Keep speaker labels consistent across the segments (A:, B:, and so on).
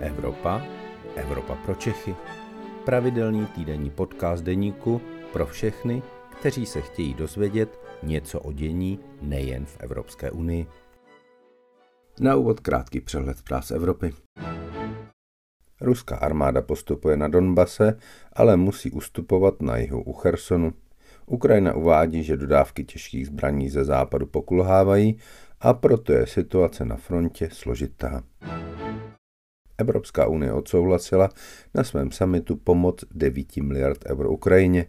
A: Evropa, Evropa pro Čechy. Pravidelný týdenní podcast deníku pro všechny, kteří se chtějí dozvědět něco o dění nejen v Evropské unii. Na úvod krátký přehled práv Evropy. Ruská armáda postupuje na Donbase, ale musí ustupovat na jihu u Chersonu. Ukrajina uvádí, že dodávky těžkých zbraní ze západu pokulhávají a proto je situace na frontě složitá. Evropská unie odsouhlasila na svém samitu pomoc 9 miliard eur Ukrajině.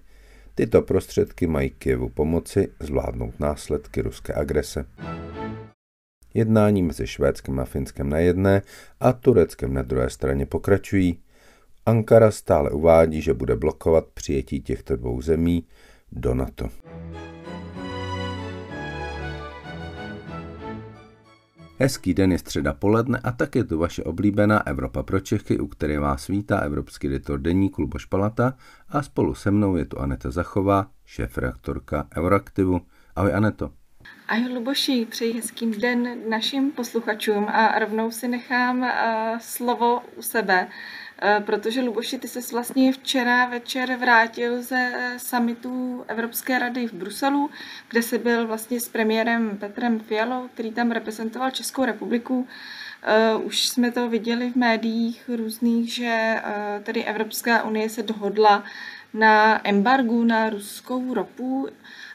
A: Tyto prostředky mají Kijevu pomoci zvládnout následky ruské agrese. Jednání mezi Švédskem a Finskem na jedné a Tureckem na druhé straně pokračují. Ankara stále uvádí, že bude blokovat přijetí těchto dvou zemí do NATO. Hezký den je středa poledne a tak je tu vaše oblíbená Evropa pro Čechy, u které vás vítá evropský editor deníku Luboš Palata a spolu se mnou je tu Aneta Zachová, šéf-reaktorka Euraktivu. Ahoj Aneto.
B: Ahoj Luboši, přeji hezký den našim posluchačům a rovnou si nechám uh, slovo u sebe, protože Luboši, ty se vlastně včera večer vrátil ze summitu Evropské rady v Bruselu, kde se byl vlastně s premiérem Petrem Fialou, který tam reprezentoval Českou republiku. Uh, už jsme to viděli v médiích různých, že uh, tedy Evropská unie se dohodla na embargu na ruskou ropu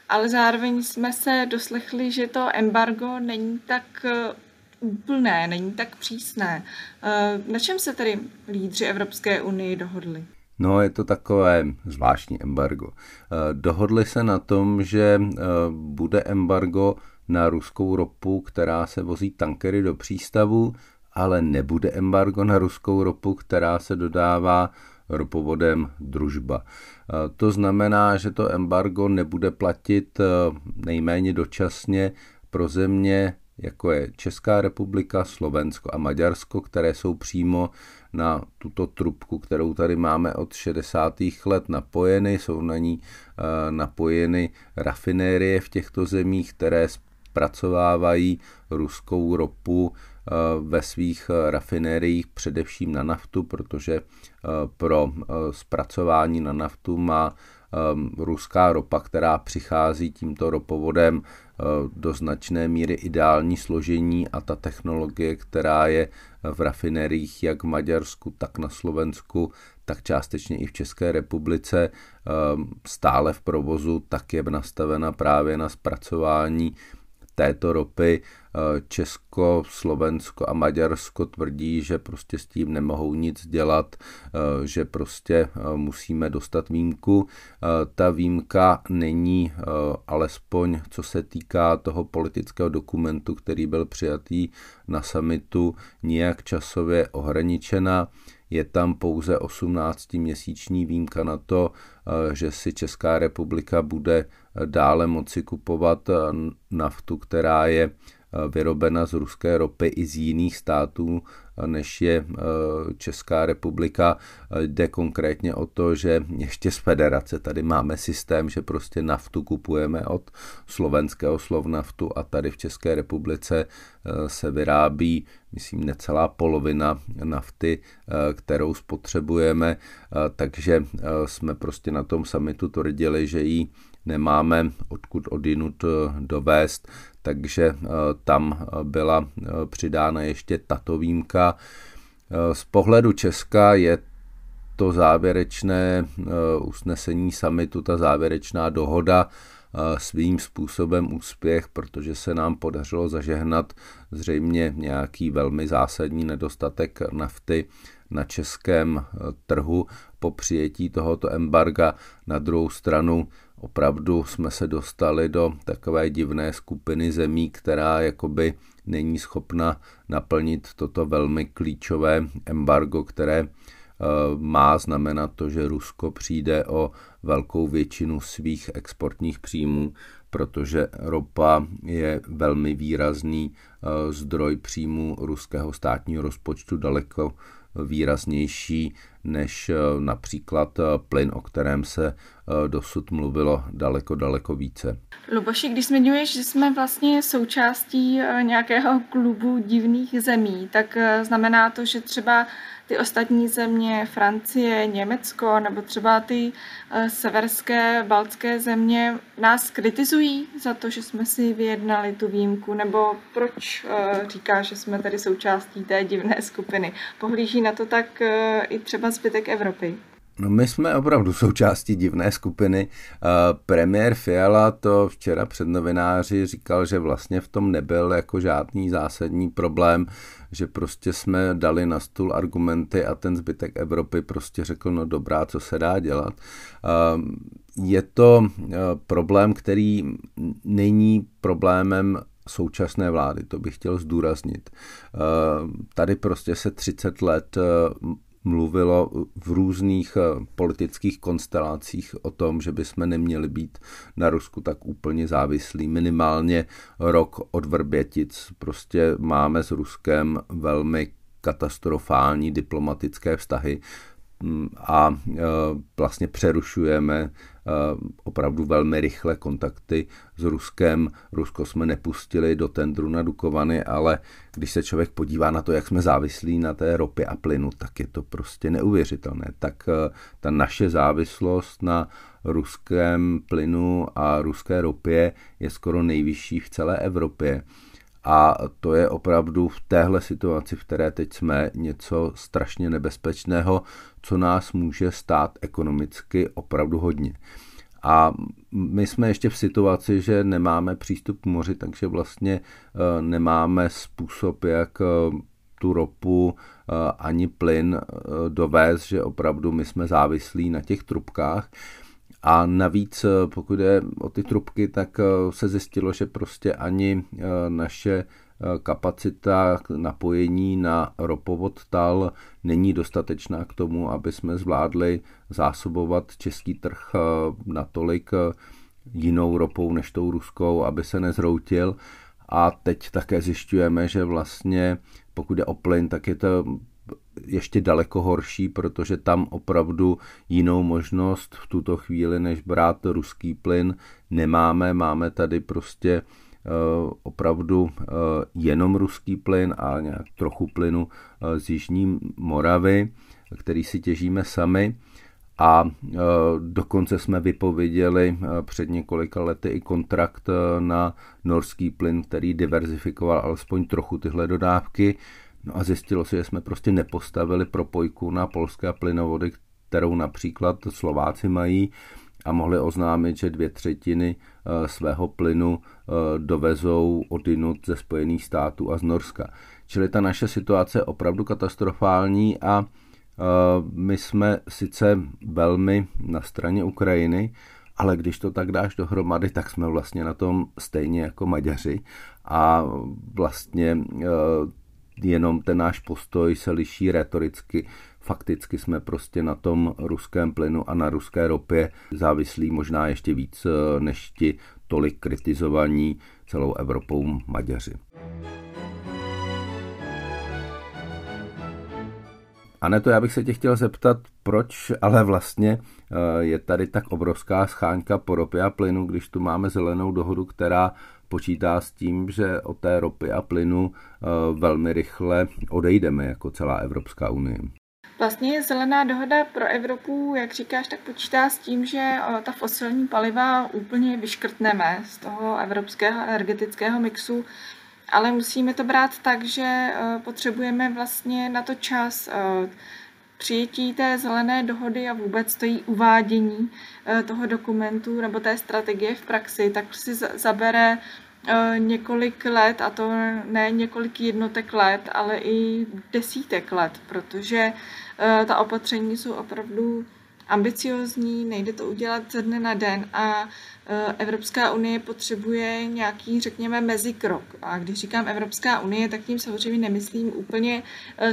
B: ale zároveň jsme se doslechli, že to embargo není tak eh, úplné, není tak přísné. Eh, na čem se tedy lídři Evropské unie dohodli?
A: No, je to takové zvláštní embargo. Eh, dohodli se na tom, že bude embargo na ruskou ropu, která se vozí tankery do přístavu, ale nebude embargo na ruskou ropu, která se dodává ropovodem družba. To znamená, že to embargo nebude platit nejméně dočasně pro země, jako je Česká republika, Slovensko a Maďarsko, které jsou přímo na tuto trubku, kterou tady máme od 60. let napojeny. Jsou na ní e, napojeny rafinérie v těchto zemích, které zpracovávají ruskou ropu Eh, ve svých eh, rafinériích především na naftu, protože eh, pro zpracování na naftu má ruská ropa, která přichází tímto ropovodem do značné míry ideální složení a ta technologie, která je v rafinériích jak v Maďarsku, tak na Slovensku, tak částečně i v České republice stále v provozu, tak je nastavena právě na zpracování této ropy. eh, Česko, Slovensko a Maďarsko tvrdí, že prostě s tím nemohou nic dělat, eh, že prostě eh, musíme dostat výjimku. Ta výjimka není alespoň co se týká toho politického dokumentu, který byl přijatý na samitu, nijak časově ohraničena je tam pouze 18-měsíční výjimka na to, eh, že si Česká republika bude eh, dále moci kupovat eh, naftu, která je vyrobena z ruské ropy i z jiných států, než je Česká republika. Jde konkrétně o to, že ještě z federace tady máme systém, že prostě naftu kupujeme od slovenského slovnaftu a tady v České republice se vyrábí, myslím, necelá polovina nafty, kterou spotřebujeme, takže jsme prostě na tom samitu tvrdili, že ji nemáme odkud odinut dovést, takže eh, tam eh, byla eh, přidána ještě tato výjimka. Z pohledu Česka je to závěrečné usnesení samitu, ta závěrečná dohoda svým způsobem úspěch, protože se nám podařilo zažehnat zřejmě nějaký velmi zásadní nedostatek nafty na českém trhu po přijetí tohoto embarga. Na druhou stranu opravdu jsme se dostali do takové divné skupiny zemí, která jakoby není schopna naplnit toto velmi klíčové embargo, které eh, má znamenat to, že Rusko přijde o velkou většinu svých exportních příjmů, protože ropa je velmi výrazný eh, zdroj příjmů ruského státního rozpočtu daleko výraznější než eh, například eh, plyn, o kterém se eh, dosud mluvilo daleko, daleko více.
B: Luboši, když zmiňuješ, že jsme vlastně součástí nějakého klubu divných zemí, tak znamená to, že třeba ty ostatní země, Francie, Německo nebo třeba ty uh, severské, baltské země nás kritizují za to, že jsme si vyjednali tu výjimku, nebo proč uh, říká, že jsme tady součástí té divné skupiny. Pohlíží na to tak uh, i třeba zbytek Evropy.
A: No my jsme opravdu součástí divné skupiny. Premiér Fiala to včera před novináři říkal, že vlastně v tom nebyl jako žádný zásadní problém, že prostě jsme dali na stůl argumenty a ten zbytek Evropy prostě řekl, no dobrá, co se dá dělat. Je to problém, který není problémem současné vlády, to bych chtěl zdůraznit. Tady prostě se 30 let mluvilo v různých eh, politických konstelacích o tom, že bychom neměli být na Rusku tak úplně závislí. Minimálně rok od Vrbětic prostě máme s Ruskem velmi katastrofální diplomatické vztahy a eh, vlastně přerušujeme Eh, opravdu velmi rychle kontakty s Ruskem. Rusko jsme nepustili do tendru na Dukovany, ale když se člověk podívá na to, jak jsme závislí na té ropě a plynu, tak je to prostě neuvěřitelné. Tak eh, ta naše závislost na ruském plynu a ruské ropě je skoro nejvyšší v celé Evropě. A to je opravdu v téhle situaci, v které teď jsme, něco strašně nebezpečného, co nás může stát ekonomicky opravdu hodně. A my jsme ještě v situaci, že nemáme přístup k moři, takže vlastně eh, nemáme způsob, jak eh, tu ropu eh, ani plyn dovést, že opravdu my jsme závislí na těch trubkách. A navíc, pokud je o ty trubky, tak se zjistilo, že prostě ani naše kapacita napojení na ropovod TAL není dostatečná k tomu, aby jsme zvládli zásobovat český trh eh, natolik eh, jinou ropou než tou ruskou, aby se nezroutil. A teď také zjišťujeme, že vlastně pokud je o plyn, tak je to ještě daleko horší, protože tam opravdu jinou možnost v tuto chvíli, než brát ruský plyn, nemáme. Máme tady prostě Eh, opravdu eh, jenom ruský plyn a nějak trochu plynu eh, z Jižní Moravy, který si těžíme sami. A dokonce jsme vypověděli před několika lety i kontrakt na norský plyn, který diverzifikoval alespoň trochu tyhle dodávky. No a zjistilo se, že jsme prostě nepostavili propojku na polské plynovody, kterou například Slováci mají a mohli oznámit, že dvě třetiny eh, svého plynu eh, dovezou odinut ze Spojených států a z Norska. Čili ta naše situace je opravdu katastrofální a eh, my jsme sice velmi na straně Ukrajiny, ale když to tak dáš dohromady, tak jsme vlastně na tom stejně jako Maďaři a vlastně jenom ten náš postoj se liší retoricky fakticky jsme prostě na tom ruském plynu a na ruské ropě závislí možná ještě víc eh, než ti tolik kritizovaní celou Evropou Maďaři. A to já bych se tě chtěl zeptat, proč ale vlastně eh, je tady tak obrovská schánka po ropě a plynu, když tu máme zelenou dohodu, která počítá s tím, že od té ropy a plynu eh, velmi rychle odejdeme jako celá Evropská unie.
B: Vlastně zelená dohoda pro Evropu, jak říkáš, tak počítá s tím, že ta fosilní paliva úplně vyškrtneme z toho evropského energetického mixu, ale musíme to brát tak, že potřebujeme vlastně na to čas přijetí té zelené dohody a vůbec to uvádění toho dokumentu nebo té strategie v praxi, tak si zabere Eh, několik let, a to ne několik jednotek let, ale i desítek let, protože eh, ta opatření jsou opravdu ambiciozní, nejde to udělat ze dne na den a eh, Evropská unie potřebuje nějaký, řekněme, mezikrok. A když říkám Evropská unie, tak tím samozřejmě nemyslím úplně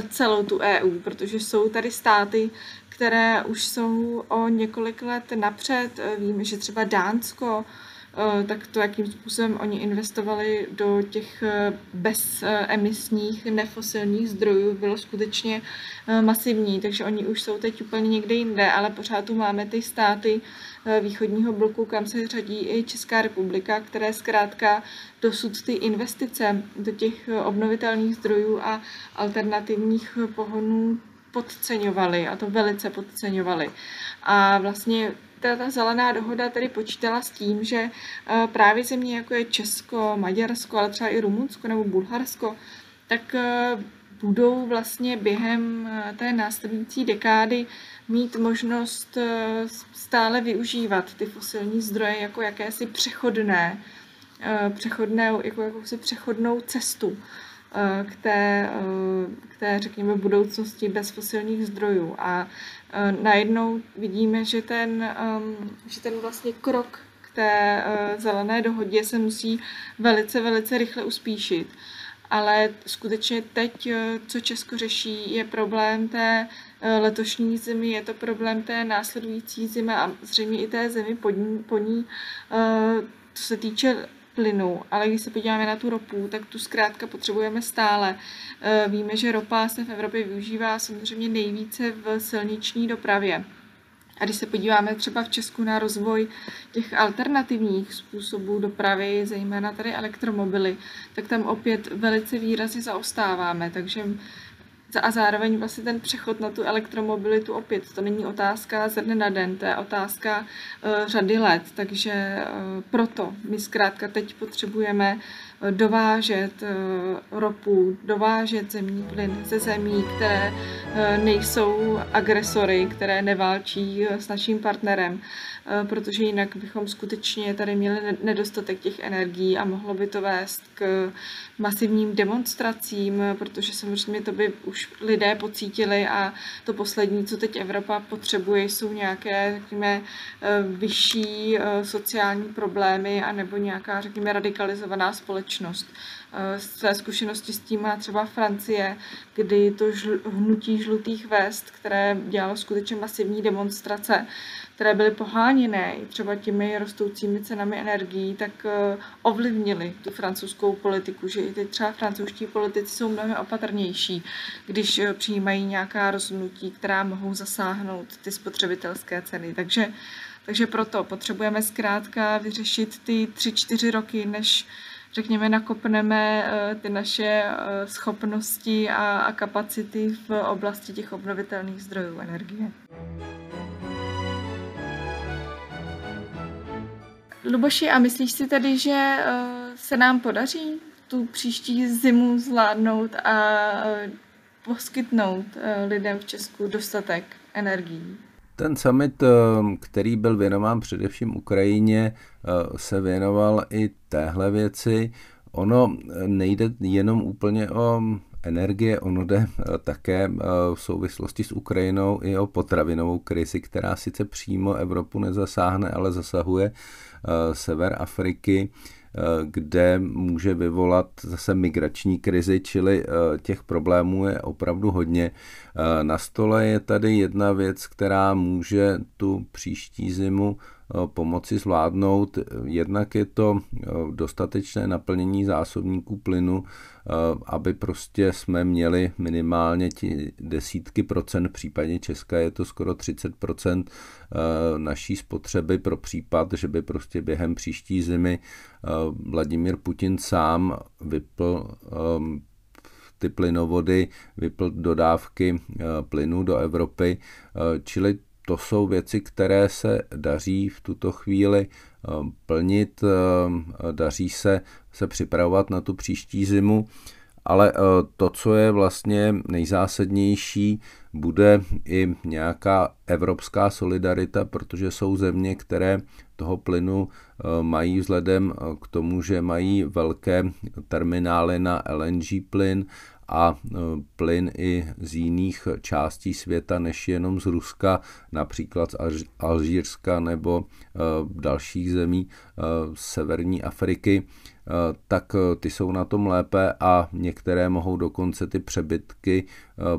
B: celou tu EU, protože jsou tady státy, které už jsou o několik let napřed. Víme, že třeba Dánsko Eh, tak to, jakým způsobem oni investovali do těch eh, bezemisních, nefosilních zdrojů, bylo skutečně eh, masivní, takže oni už jsou teď úplně někde jinde, ale pořád tu máme ty státy východního bloku, kam se řadí i Česká republika, které zkrátka dosud ty investice do těch obnovitelných zdrojů a alternativních pohonů podceňovali a to velice podceňovali. A vlastně ta, zelená dohoda tedy počítala s tím, že eh, právě země jako je Česko, Maďarsko, ale třeba i Rumunsko nebo Bulharsko, tak eh, budou vlastně během eh, té následující dekády mít možnost stále využívat ty fosilní zdroje jako jakési přechodné, přechodné jako jakousi přechodnou cestu k té, k té, řekněme, budoucnosti bez fosilních zdrojů. A najednou vidíme, že ten, že ten vlastně krok k té zelené dohodě se musí velice, velice rychle uspíšit. Ale skutečně teď, co Česko řeší, je problém té letošní zimy, je to problém té následující zimy a zřejmě i té zimy pod ní, po ní co se týče plynu, ale když se podíváme na tu ropu, tak tu zkrátka potřebujeme stále. Eh, víme, že ropa se v Evropě využívá samozřejmě nejvíce v silniční dopravě. A když se podíváme třeba v Česku na rozvoj těch alternativních způsobů dopravy, zejména tady elektromobily, tak tam opět velice výrazně zaostáváme. Takže a zároveň vlastně ten přechod na tu elektromobilitu opět, to není otázka ze dne na den, to je otázka uh, řady let, takže uh, proto my zkrátka teď potřebujeme dovážet eh, ropu, dovážet zemní plyn ze zemí, které eh, nejsou agresory, které neválčí eh, s naším partnerem, protože jinak bychom skutečně tady měli nedostatek těch energií a mohlo by to vést k masivním demonstracím, protože samozřejmě to by už lidé pocítili a to poslední, co teď Evropa potřebuje, jsou nějaké, řekněme, vyšší sociální problémy anebo nějaká, řekněme, radikalizovaná společnost společnost. Eh, své zkušenosti s tím má třeba Francie, kdy to hnutí žlutých vest, které dělalo skutečně masivní demonstrace, které byly poháněné třeba těmi rostoucími cenami energií, tak eh, ovlivnili tu francouzskou politiku, že i ty třeba francouzští politici jsou mnohem opatrnější, když eh, přijímají nějaká rozhodnutí, která mohou zasáhnout ty spotřebitelské ceny. Takže takže proto potřebujeme zkrátka vyřešit ty tři, čtyři roky, než řekněme, nakopneme eh, ty naše eh, schopnosti a, a kapacity v oblasti těch obnovitelných zdrojů energie. Luboši, a myslíš si tedy, že eh, se nám podaří tu příští zimu zvládnout a poskytnout lidem v Česku dostatek energií?
A: Ten summit, eh, který byl věnován především Ukrajině, eh, se věnoval i téhle věci. Ono nejde jenom úplně o energie, ono jde eh, také v souvislosti s Ukrajinou i o potravinovou krizi, která sice přímo Evropu nezasáhne, ale zasahuje sever Afriky kde může vyvolat zase migrační krizi, čili eh, těch problémů je opravdu hodně. Eh, na stole je tady jedna věc, která může tu příští zimu Eh, pomoci zvládnout. Jednak je to eh, dostatečné naplnění zásobníků plynu, eh, aby prostě jsme měli minimálně ti desítky procent, v případě Česka je to skoro 30 procent naší spotřeby pro případ, že by prostě během příští zimy Vladimír Putin sám vypl ty plynovody, vypl dodávky plynu do Evropy, čili to jsou věci, které se daří v tuto chvíli eh, plnit, eh, daří se, se připravovat na tu příští zimu, ale eh, to, co je vlastně nejzásadnější, bude i nějaká evropská solidarita, protože jsou země, které toho plynu mají vzhledem k tomu, že mají velké terminály na LNG plyn a e, plyn i z jiných částí světa, než jenom z Ruska, například z Alžírska nebo e, dalších zemí e, severní Afriky, tak ty jsou na tom lépe a některé mohou dokonce ty přebytky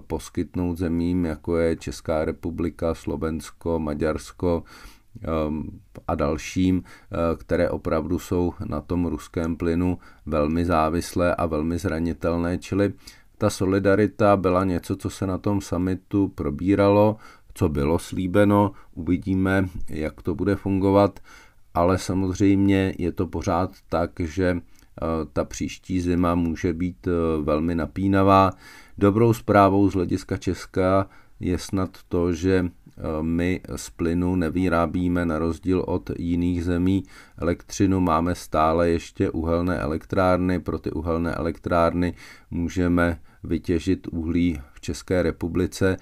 A: poskytnout zemím, jako je Česká republika, Slovensko, Maďarsko, a dalším, eh, které opravdu jsou na tom ruském plynu velmi závislé a velmi zranitelné, čili ta solidarita byla něco, co se na tom summitu probíralo, co bylo slíbeno, uvidíme, jak to bude fungovat, ale samozřejmě je to pořád tak, že eh, ta příští zima může být eh, velmi napínavá. Dobrou zprávou z hlediska Česka je snad to, že my z plynu nevyrábíme na rozdíl od jiných zemí elektřinu, máme stále ještě uhelné elektrárny, pro ty uhelné elektrárny můžeme vytěžit uhlí v České republice,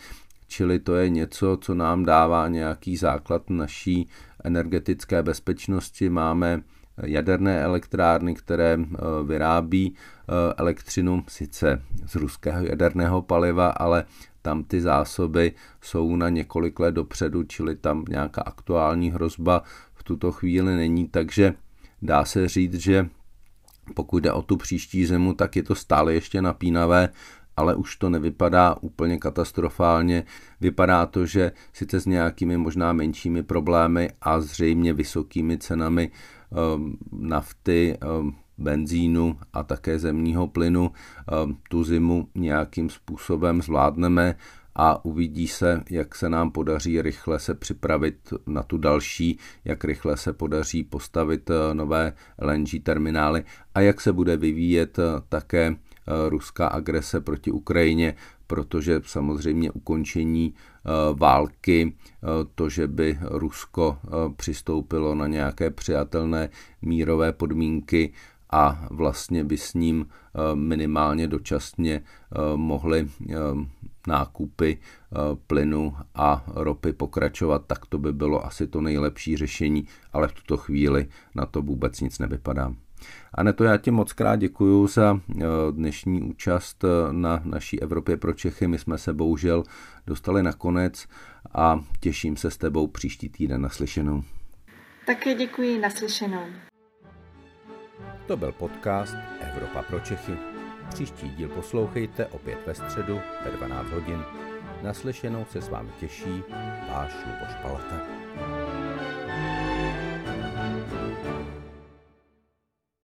A: čili to je něco, co nám dává nějaký základ naší energetické bezpečnosti. Máme jaderné elektrárny, které eh, vyrábí eh, elektřinu sice z ruského jaderného paliva, ale tam ty zásoby jsou na několik let dopředu, čili tam nějaká aktuální hrozba v tuto chvíli není, takže dá se říct, že pokud jde o tu příští zimu, tak je to stále ještě napínavé, ale už to nevypadá úplně katastrofálně. Vypadá to, že sice s nějakými možná menšími problémy a zřejmě vysokými cenami um, nafty, um, benzínu a také zemního plynu. Um, tu zimu nějakým způsobem zvládneme a uvidí se, jak se nám podaří rychle se připravit na tu další, jak rychle se podaří postavit uh, nové LNG terminály a jak se bude vyvíjet uh, také Eh, ruská agrese proti Ukrajině, protože samozřejmě ukončení eh, války, eh, to, že by Rusko přistoupilo na nějaké přijatelné mírové podmínky a vlastně by s ním minimálně dočasně mohly nákupy plynu a ropy pokračovat, tak to by bylo asi to nejlepší řešení, ale v tuto chvíli na to vůbec nic nevypadá. Aneto, já ti moc krát děkuji za eh, dnešní účast eh, na naší Evropě pro Čechy. My jsme se bohužel dostali na konec a těším se s tebou příští týden naslyšenou.
B: Také děkuji naslyšenou.
A: To byl podcast Evropa pro Čechy. Příští díl poslouchejte opět ve středu ve 12 hodin. Naslyšenou se s vámi těší váš Luboš Palata.